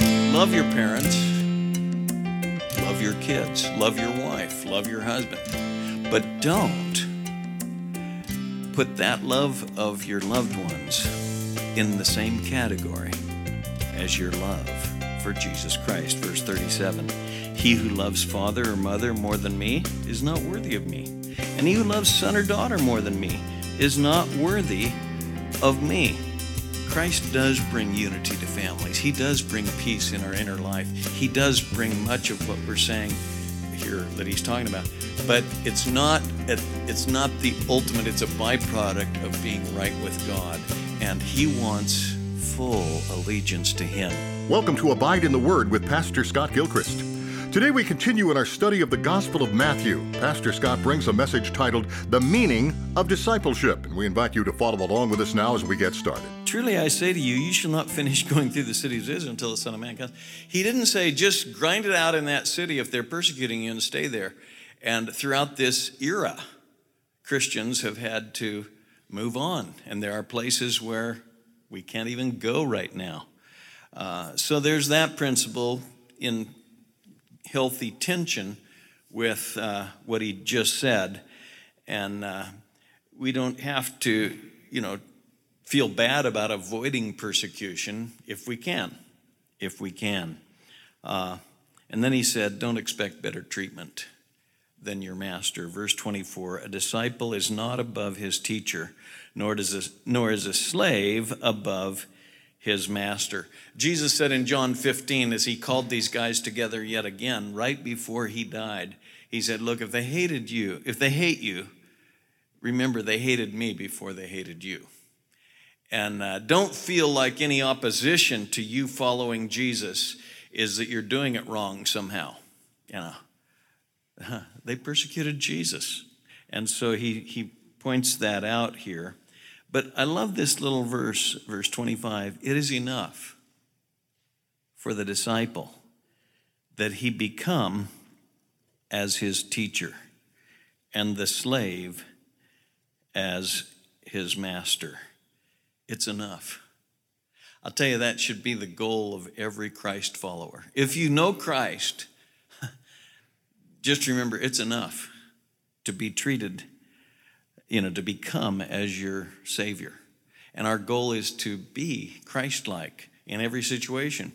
Love your parents, love your kids, love your wife, love your husband, but don't put that love of your loved ones in the same category as your love for Jesus Christ. Verse 37 He who loves father or mother more than me is not worthy of me, and he who loves son or daughter more than me is not worthy of me. Christ does bring unity to families. He does bring peace in our inner life. He does bring much of what we're saying here that he's talking about. But it's not it's not the ultimate, it's a byproduct of being right with God. And he wants full allegiance to him. Welcome to Abide in the Word with Pastor Scott Gilchrist. Today we continue in our study of the Gospel of Matthew. Pastor Scott brings a message titled The Meaning of Discipleship, and we invite you to follow along with us now as we get started. Truly I say to you, you shall not finish going through the cities of Israel until the Son of Man comes. He didn't say just grind it out in that city if they're persecuting you and stay there. And throughout this era, Christians have had to move on, and there are places where we can't even go right now. Uh, so there's that principle in healthy tension with uh, what he just said. And uh, we don't have to, you know, feel bad about avoiding persecution if we can. If we can. Uh, and then he said, Don't expect better treatment than your master. Verse 24 A disciple is not above his teacher, nor, does a, nor is a slave above his master. Jesus said in John 15, as he called these guys together yet again, right before he died, he said, Look, if they hated you, if they hate you, remember they hated me before they hated you. And uh, don't feel like any opposition to you following Jesus is that you're doing it wrong somehow. You know, they persecuted Jesus. And so he, he points that out here. But I love this little verse, verse 25. It is enough for the disciple that he become as his teacher and the slave as his master. It's enough. I'll tell you, that should be the goal of every Christ follower. If you know Christ, just remember it's enough to be treated you know, to become as your Savior. And our goal is to be Christ like in every situation.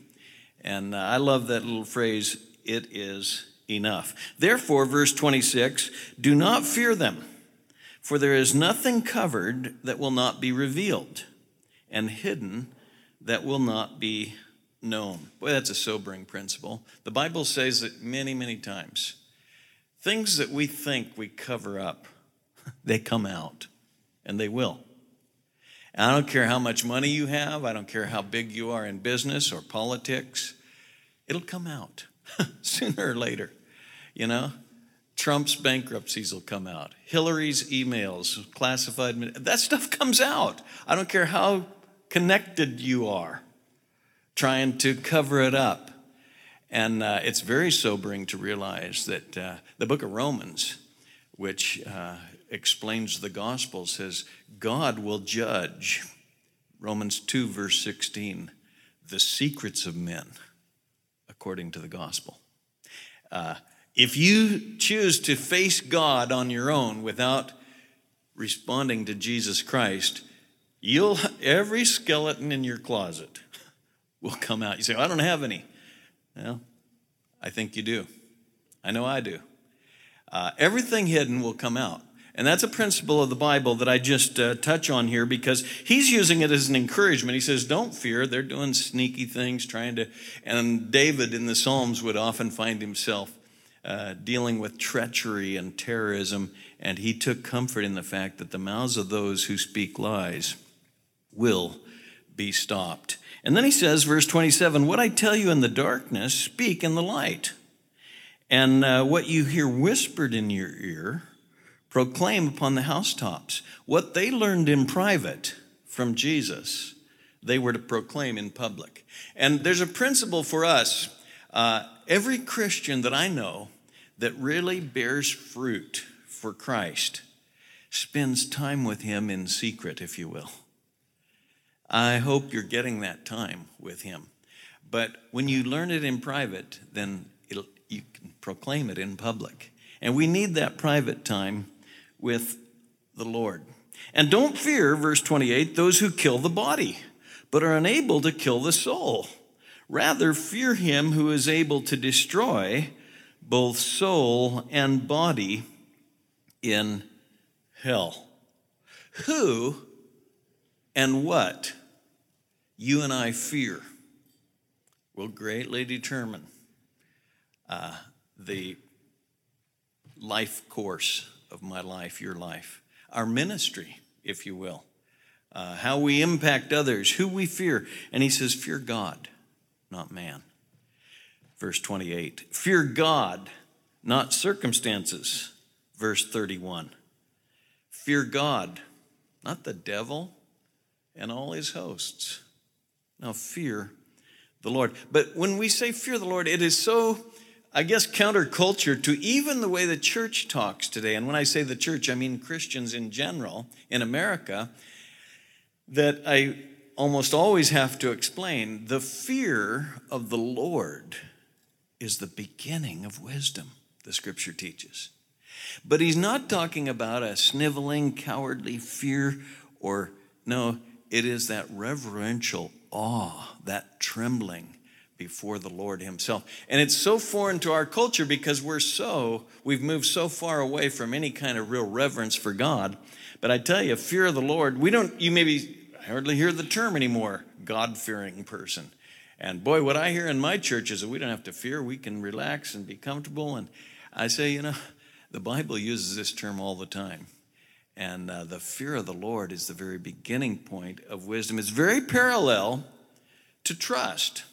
And uh, I love that little phrase, it is enough. Therefore, verse 26 do not fear them, for there is nothing covered that will not be revealed, and hidden that will not be known. Boy, that's a sobering principle. The Bible says it many, many times. Things that we think we cover up they come out, and they will. And I don't care how much money you have, I don't care how big you are in business or politics, it'll come out sooner or later. You know, Trump's bankruptcies will come out, Hillary's emails, classified, that stuff comes out. I don't care how connected you are trying to cover it up. And uh, it's very sobering to realize that uh, the book of Romans, which uh, explains the gospel says God will judge, Romans 2, verse 16, the secrets of men according to the gospel. Uh, if you choose to face God on your own without responding to Jesus Christ, you'll every skeleton in your closet will come out. You say, I don't have any. Well, I think you do. I know I do. Uh, everything hidden will come out. And that's a principle of the Bible that I just uh, touch on here because he's using it as an encouragement. He says, Don't fear. They're doing sneaky things, trying to. And David in the Psalms would often find himself uh, dealing with treachery and terrorism. And he took comfort in the fact that the mouths of those who speak lies will be stopped. And then he says, verse 27 What I tell you in the darkness, speak in the light. And uh, what you hear whispered in your ear, proclaim upon the housetops. What they learned in private from Jesus, they were to proclaim in public. And there's a principle for us. Uh, every Christian that I know that really bears fruit for Christ spends time with Him in secret, if you will. I hope you're getting that time with Him. But when you learn it in private, then you can proclaim it in public. And we need that private time with the Lord. And don't fear, verse 28, those who kill the body, but are unable to kill the soul. Rather, fear him who is able to destroy both soul and body in hell. Who and what you and I fear will greatly determine uh, the life course of my life, your life, our ministry, if you will, uh, how we impact others, who we fear. And he says, Fear God, not man. Verse 28 Fear God, not circumstances. Verse 31 Fear God, not the devil and all his hosts. Now, fear the Lord. But when we say fear the Lord, it is so, I guess, counterculture to even the way the church talks today. And when I say the church, I mean Christians in general in America, that I almost always have to explain the fear of the Lord is the beginning of wisdom, the scripture teaches. But he's not talking about a sniveling, cowardly fear or, no, it is that reverential awe, that trembling before the Lord Himself. And it's so foreign to our culture because we're so, we've moved so far away from any kind of real reverence for God. But I tell you, fear of the Lord, we don't, you maybe hardly hear the term anymore, God fearing person. And boy, what I hear in my church is that we don't have to fear, we can relax and be comfortable. And I say, you know, the Bible uses this term all the time. And uh, the fear of the Lord is the very beginning point of wisdom. It's very parallel to trust.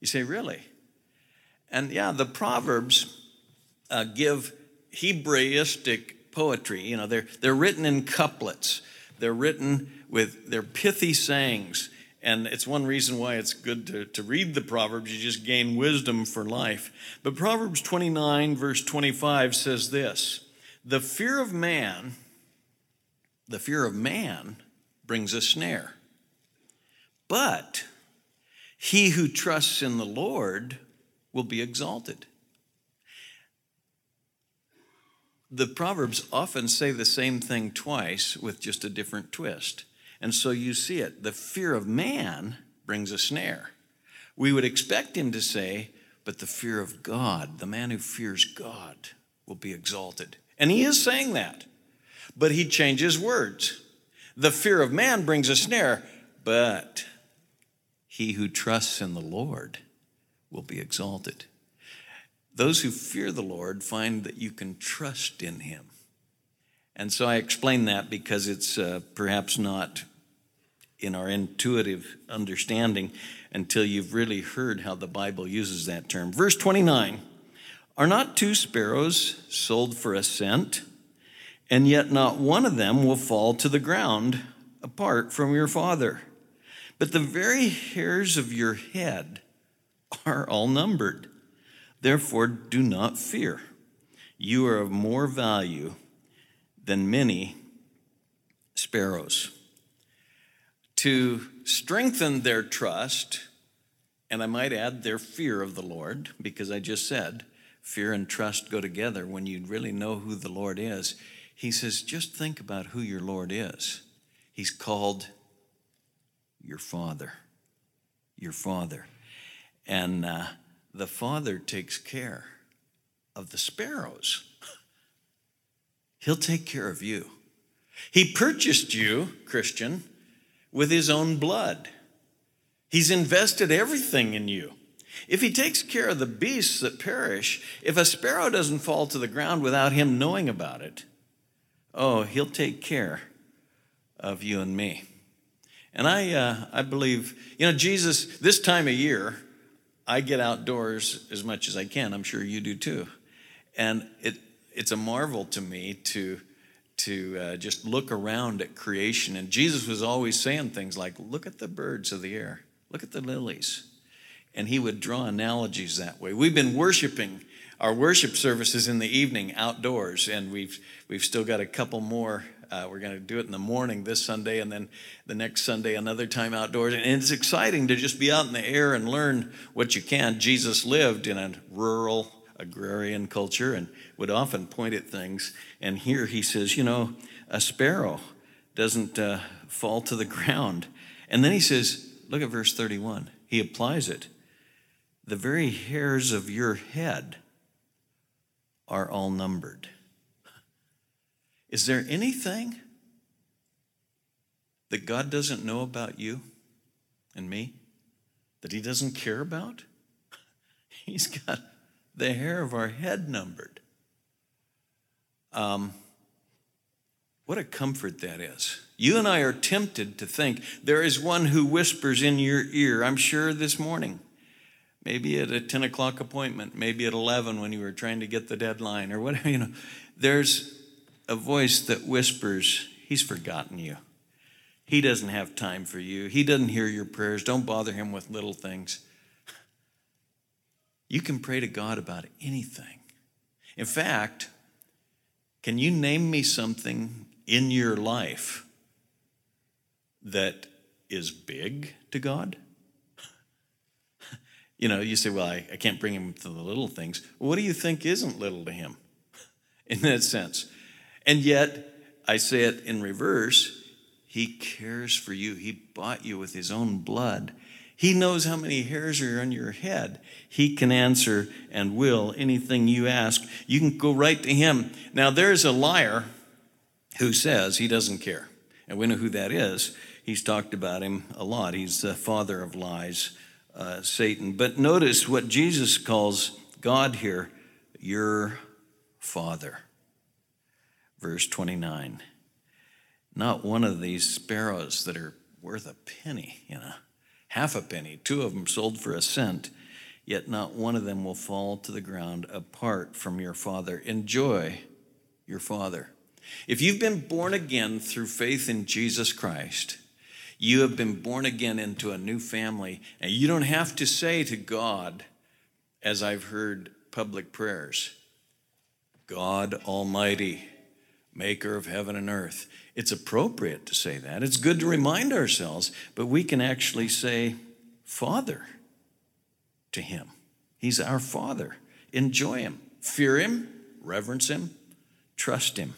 You say, really? And yeah, the Proverbs uh, give Hebraistic poetry. You know, they're, they're written in couplets, they're written with their pithy sayings. And it's one reason why it's good to, to read the Proverbs. You just gain wisdom for life. But Proverbs 29, verse 25 says this The fear of man the fear of man brings a snare. But he who trusts in the Lord will be exalted. The Proverbs often say the same thing twice with just a different twist. And so you see it. The fear of man brings a snare. We would expect him to say, but the fear of God, the man who fears God, will be exalted. And he is saying that but he changes words. The fear of man brings a snare, but he who trusts in the Lord will be exalted. Those who fear the Lord find that you can trust in him. And so I explain that because it's uh, perhaps not in our intuitive understanding until you've really heard how the Bible uses that term. Verse 29 Are not two sparrows sold for a cent? and yet not one of them will fall to the ground apart from your Father. But the very hairs of your head are all numbered. Therefore, do not fear. You are of more value than many sparrows. To strengthen their trust, and I might add their fear of the Lord, because I just said fear and trust go together when you really know who the Lord is he says, just think about who your Lord is. He's called your Father. Your Father. And uh, the Father takes care of the sparrows. He'll take care of you. He purchased you, Christian, with his own blood. He's invested everything in you. If he takes care of the beasts that perish, if a sparrow doesn't fall to the ground without him knowing about it, oh, he'll take care of you and me. And I, uh, I believe, you know, Jesus, this time of year, I get outdoors as much as I can. I'm sure you do too. And it, it's a marvel to me to, to uh, just look around at creation. And Jesus was always saying things like, look at the birds of the air, look at the lilies. And he would draw analogies that way. We've been worshiping our worship services in the evening outdoors, and we've we've still got a couple more Uh, we're going to do it in the morning this Sunday, and then the next Sunday, another time outdoors. And it's exciting to just be out in the air and learn what you can. Jesus lived in a rural, agrarian culture and would often point at things. And here he says, you know, a sparrow doesn't uh, fall to the ground. And then he says, look at verse 31. He applies it. The very hairs of your head are all numbered. Is there anything that God doesn't know about you and me? That He doesn't care about? He's got the hair of our head numbered. Um, what a comfort that is. You and I are tempted to think there is one who whispers in your ear, I'm sure this morning, maybe at a 10 o'clock appointment, maybe at 11 when you were trying to get the deadline or whatever, you know, there's a voice that whispers, He's forgotten you. He doesn't have time for you. He doesn't hear your prayers. Don't bother him with little things. You can pray to God about anything. In fact, can you name me something in your life that is big to God? You know, you say, well, I, I can't bring him to the little things. What do you think isn't little to him in that sense? And yet, I say it in reverse He cares for you. He bought you with His own blood. He knows how many hairs are on your head. He can answer and will anything you ask. You can go right to Him. Now, there's a liar who says he doesn't care. And we know who that is. He's talked about him a lot. He's the father of lies, uh, Satan. But notice what Jesus calls God here your father verse 29. Not one of these sparrows that are worth a penny, you know, half a penny, two of them sold for a cent, yet not one of them will fall to the ground apart from your Father. Enjoy your Father. If you've been born again through faith in Jesus Christ, you have been born again into a new family, and you don't have to say to God, as I've heard public prayers, God Almighty maker of heaven and earth. It's appropriate to say that. It's good to remind ourselves, but we can actually say, Father to Him. He's our Father. Enjoy Him, fear Him, reverence Him, trust Him.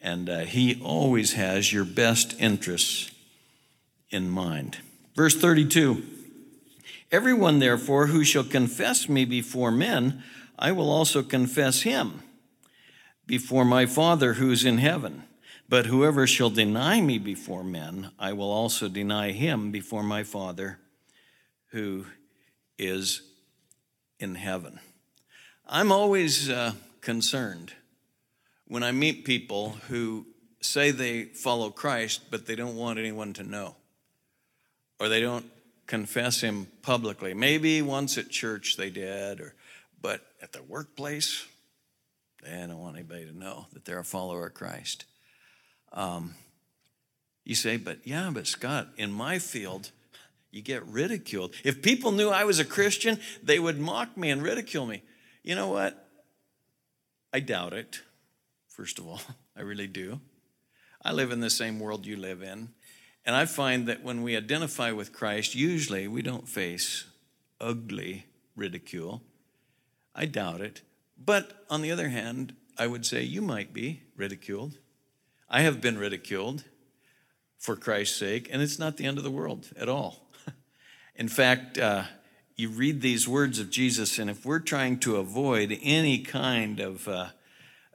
And uh, He always has your best interests in mind. Verse 32 Everyone, therefore, who shall confess me before men, I will also confess him before my Father who's in heaven. But whoever shall deny me before men, I will also deny him before my Father who is in heaven. I'm always uh, concerned when I meet people who say they follow Christ, but they don't want anyone to know, or they don't confess him publicly. Maybe once at church they did, or but at the workplace, they don't want anybody to know that they're a follower of Christ. Um, you say, but yeah, but Scott, in my field, you get ridiculed. If people knew I was a Christian, they would mock me and ridicule me. You know what? I doubt it, first of all. I really do. I live in the same world you live in. And I find that when we identify with Christ, usually we don't face ugly ridicule. I doubt it. But on the other hand, I would say you might be ridiculed. I have been ridiculed for Christ's sake, and it's not the end of the world at all. In fact, uh, you read these words of Jesus, and if we're trying to avoid any kind of uh,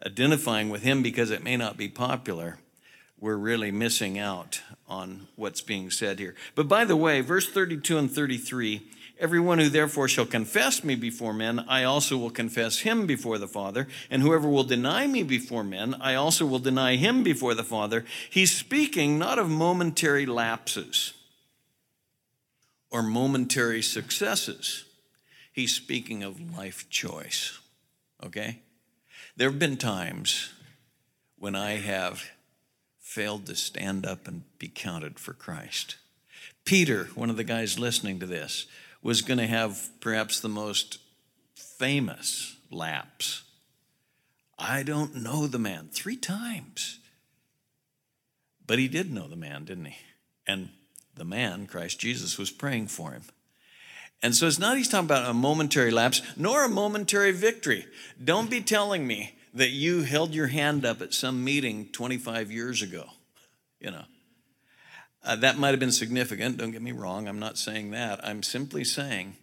identifying with him because it may not be popular, we're really missing out on what's being said here. But by the way, verse 32 and 33 Everyone who therefore shall confess me before men, I also will confess him before the Father. And whoever will deny me before men, I also will deny him before the Father. He's speaking not of momentary lapses or momentary successes, he's speaking of life choice. Okay? There have been times when I have failed to stand up and be counted for Christ. Peter, one of the guys listening to this, was going to have perhaps the most famous lapse. I don't know the man three times. But he did know the man, didn't he? And the man, Christ Jesus, was praying for him. And so it's not he's talking about a momentary lapse, nor a momentary victory. Don't be telling me that you held your hand up at some meeting 25 years ago. You know, uh, that might have been significant. Don't get me wrong. I'm not saying that. I'm simply saying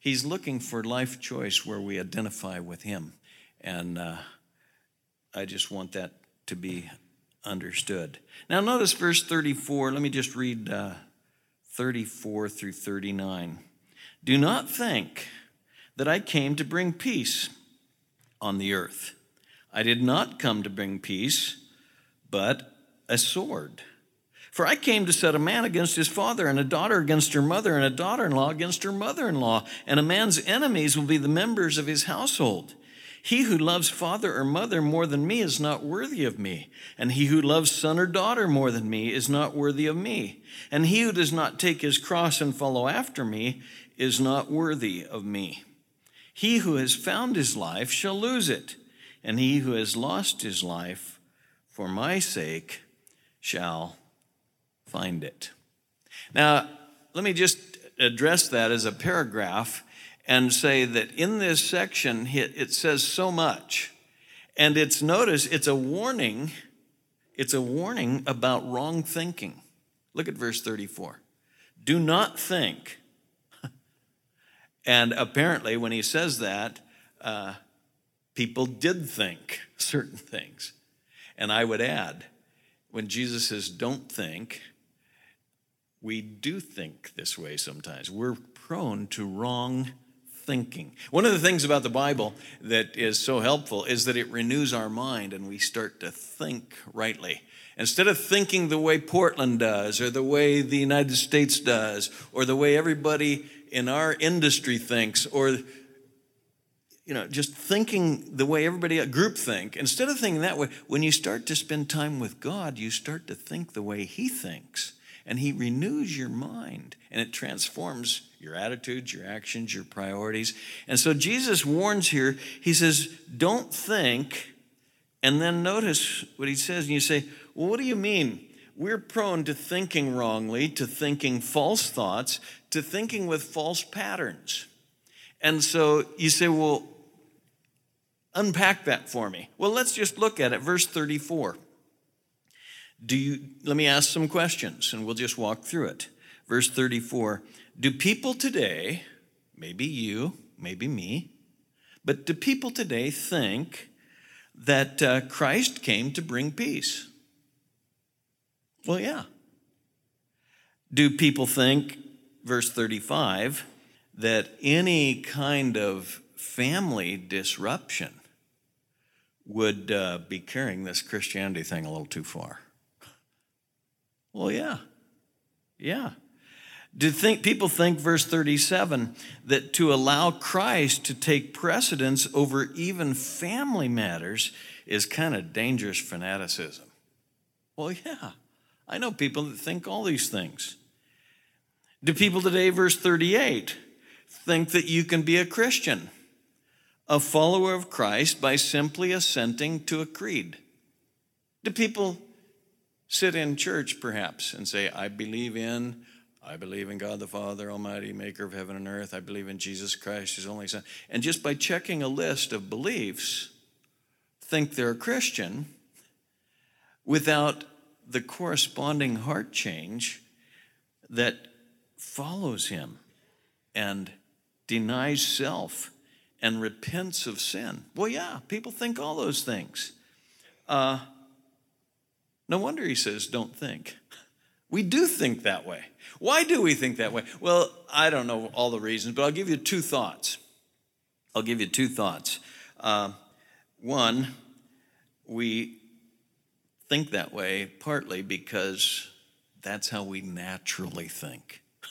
he's looking for life choice where we identify with him. And uh, I just want that to be understood. Now, notice verse 34. Let me just read uh, 34 through 39. Do not think that I came to bring peace on the earth. I did not come to bring peace, but a sword. For I came to set a man against his father, and a daughter against her mother, and a daughter in law against her mother in law, and a man's enemies will be the members of his household. He who loves father or mother more than me is not worthy of me, and he who loves son or daughter more than me is not worthy of me. And he who does not take his cross and follow after me is not worthy of me. He who has found his life shall lose it, and he who has lost his life for my sake shall find it. Now, let me just address that as a paragraph and say that in this section it says so much. And it's notice it's a warning, it's a warning about wrong thinking. Look at verse 34. Do not think and apparently, when he says that, uh, people did think certain things. And I would add, when Jesus says, don't think, we do think this way sometimes. We're prone to wrong thinking. One of the things about the Bible that is so helpful is that it renews our mind and we start to think rightly. Instead of thinking the way Portland does, or the way the United States does, or the way everybody in our industry thinks or you know just thinking the way everybody group think instead of thinking that way when you start to spend time with god you start to think the way he thinks and he renews your mind and it transforms your attitudes your actions your priorities and so jesus warns here he says don't think and then notice what he says and you say well what do you mean we're prone to thinking wrongly, to thinking false thoughts, to thinking with false patterns. And so you say, well, unpack that for me. Well, let's just look at it. Verse 34. Do you, let me ask some questions and we'll just walk through it. Verse 34 Do people today, maybe you, maybe me, but do people today think that uh, Christ came to bring peace? Well, yeah. Do people think, verse 35, that any kind of family disruption would uh, be carrying this Christianity thing a little too far? Well, yeah. Yeah. Do think, people think, verse 37, that to allow Christ to take precedence over even family matters is kind of dangerous fanaticism? Well, yeah. I know people that think all these things. Do people today, verse 38, think that you can be a Christian, a follower of Christ, by simply assenting to a creed? Do people sit in church, perhaps, and say, I believe in, I believe in God the Father, Almighty, maker of heaven and earth. I believe in Jesus Christ, his only Son. And just by checking a list of beliefs, think they're a Christian without the corresponding heart change that follows him and denies self and repents of sin. Well, yeah, people think all those things. Uh, no wonder he says, don't think. We do think that way. Why do we think that way? Well, I don't know all the reasons, but I'll give you two thoughts. I'll give you two thoughts. Uh, one, we think that way partly because that's how we naturally think.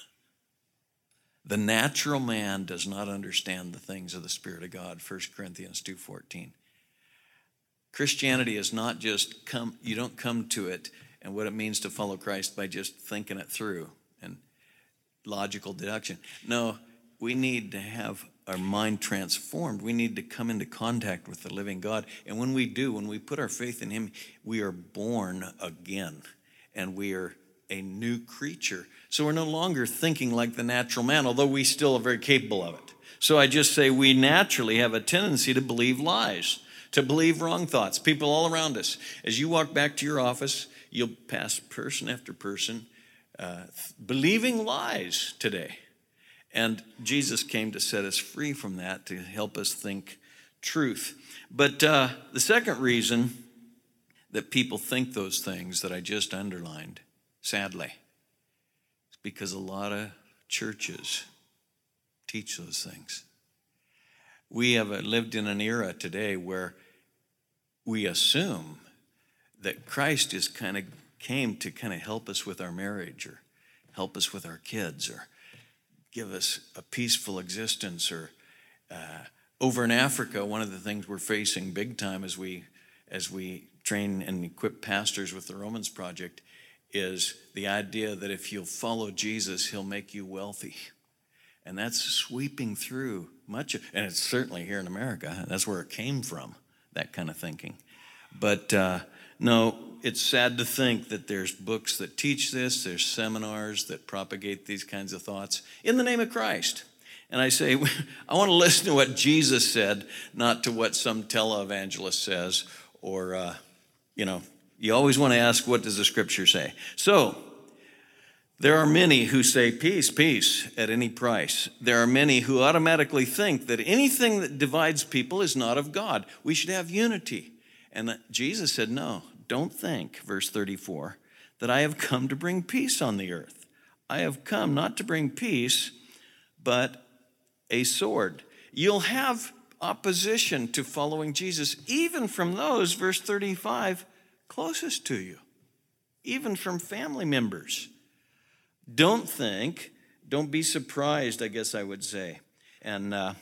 The natural man does not understand the things of the Spirit of God, 1 Corinthians 2:14. Christianity is not just come, you don't come to it and what it means to follow Christ by just thinking it through and logical deduction. No, we need to have our mind transformed. We need to come into contact with the living God. And when we do, when we put our faith in Him, we are born again. and we are a new creature. So we're no longer thinking like the natural man, although we still are very capable of it. So I just say we naturally have a tendency to believe lies, to believe wrong thoughts. People all around us. As you walk back to your office, you'll pass person after person uh, believing lies today. And Jesus came to set us free from that, to help us think truth. But uh, the second reason that people think those things that I just underlined, sadly, is because a lot of churches teach those things. We have lived in an era today where we assume that Christ is kind of came to kind of help us with our marriage or help us with our kids or give us a peaceful existence or uh, over in Africa, one of the things we're facing big time as we as we train and equip pastors with the Romans Project is the idea that if you'll follow Jesus, he'll make you wealthy. And that's sweeping through much of, and it's certainly here in America. That's where it came from, that kind of thinking. But uh, no, it's sad to think that there's books that teach this, there's seminars that propagate these kinds of thoughts in the name of Christ. And I say, I want to listen to what Jesus said, not to what some televangelist says, or, uh, you know, you always want to ask, what does the scripture say? So, there are many who say peace, peace at any price. There are many who automatically think that anything that divides people is not of God. We should have unity. And Jesus said, no, don't think, verse 34, that I have come to bring peace on the earth. I have come not to bring peace, but a sword. You'll have opposition to following Jesus, even from those, verse 35, closest to you, even from family members. Don't think, don't be surprised, I guess I would say. And uh,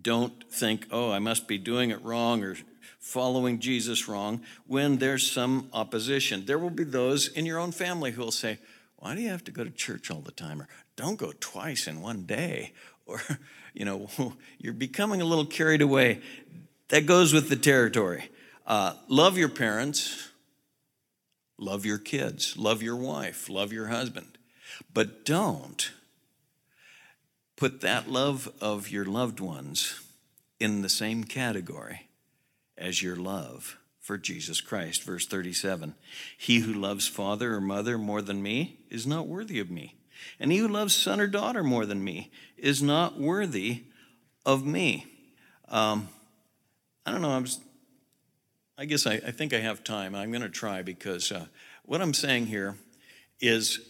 don't think, oh, I must be doing it wrong or following Jesus wrong when there's some opposition. There will be those in your own family who will say, Why do you have to go to church all the time? Or don't go twice in one day. Or, you know, you're becoming a little carried away. That goes with the territory. Uh, love your parents, love your kids, love your wife, love your husband. But don't put that love of your loved ones in the same category as your love for Jesus Christ. Verse 37 He who loves father or mother more than me is not worthy of me. And he who loves son or daughter more than me is not worthy of me. Um, I don't know. I was. I guess I, I think I have time. I'm going to try because uh, what I'm saying here is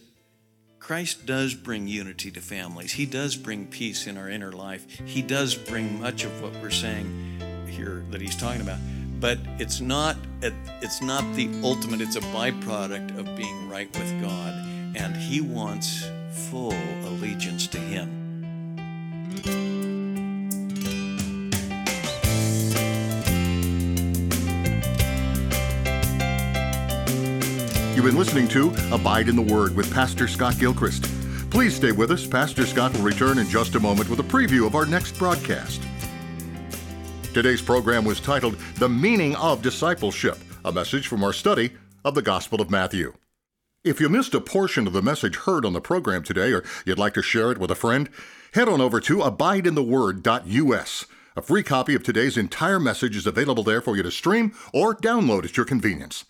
Christ does bring unity to families. He does bring peace in our inner life. He does bring much of what we're saying here that he's talking about. But it's not it's not the ultimate, it's a byproduct of being right with God. And he wants full allegiance to him. You've been listening to Abide in the Word with Pastor Scott Gilchrist. Please stay with us. Pastor Scott will return in just a moment with a preview of our next broadcast. Today's program was titled The Meaning of Discipleship, a message from our study of the Gospel of Matthew. If you missed a portion of the message heard on the program today, or you'd like to share it with a friend, head on over to abideintheword.us. A free copy of today's entire message is available there for you to stream or download at your convenience.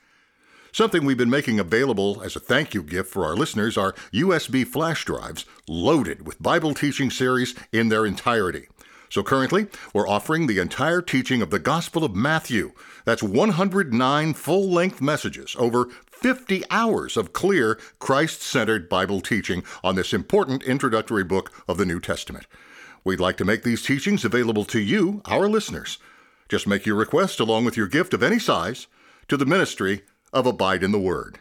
Something we've been making available as a thank you gift for our listeners are USB flash drives loaded with Bible teaching series in their entirety. So currently, we're offering the entire teaching of the Gospel of Matthew. That's 109 full length messages, over 50 hours of clear, Christ centered Bible teaching on this important introductory book of the New Testament. We'd like to make these teachings available to you, our listeners. Just make your request along with your gift of any size to the ministry of Abide in the Word.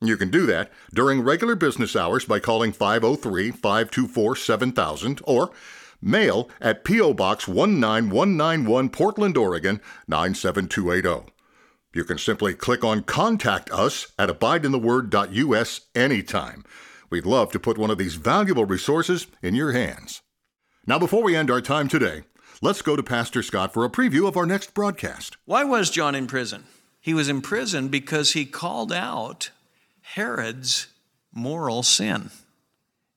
You can do that during regular business hours by calling 503 524 7000 or mail at P.O. Box 19191 Portland, Oregon 97280. You can simply click on Contact Us at abideintheword.us anytime. We'd love to put one of these valuable resources in your hands. Now, before we end our time today, let's go to Pastor Scott for a preview of our next broadcast. Why was John in prison? He was in prison because he called out Herod's moral sin.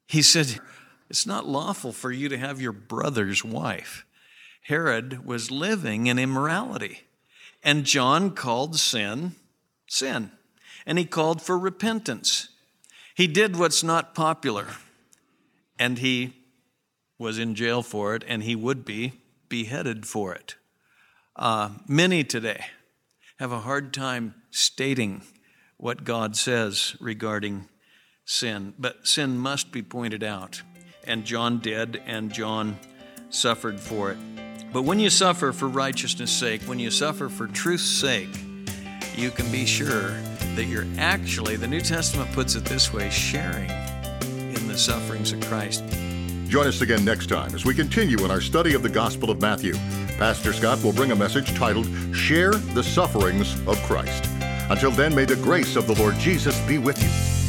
He said, It's not lawful for you to have your brother's wife. Herod was living in immorality. And John called sin, sin. And he called for repentance. He did what's not popular. And he was in jail for it, and he would be beheaded for it. Uh, many today have a hard time stating what God says regarding sin, but sin must be pointed out. And John did, and John suffered for it. But when you suffer for righteousness' sake, when you suffer for truth's sake, you can be sure that you're actually, the New Testament puts it this way, sharing in the sufferings of Christ. Join us again next time as we continue in our study of the Gospel of Matthew. Pastor Scott will bring a message titled Share the Sufferings of Christ. Until then, may the grace of the Lord Jesus be with you.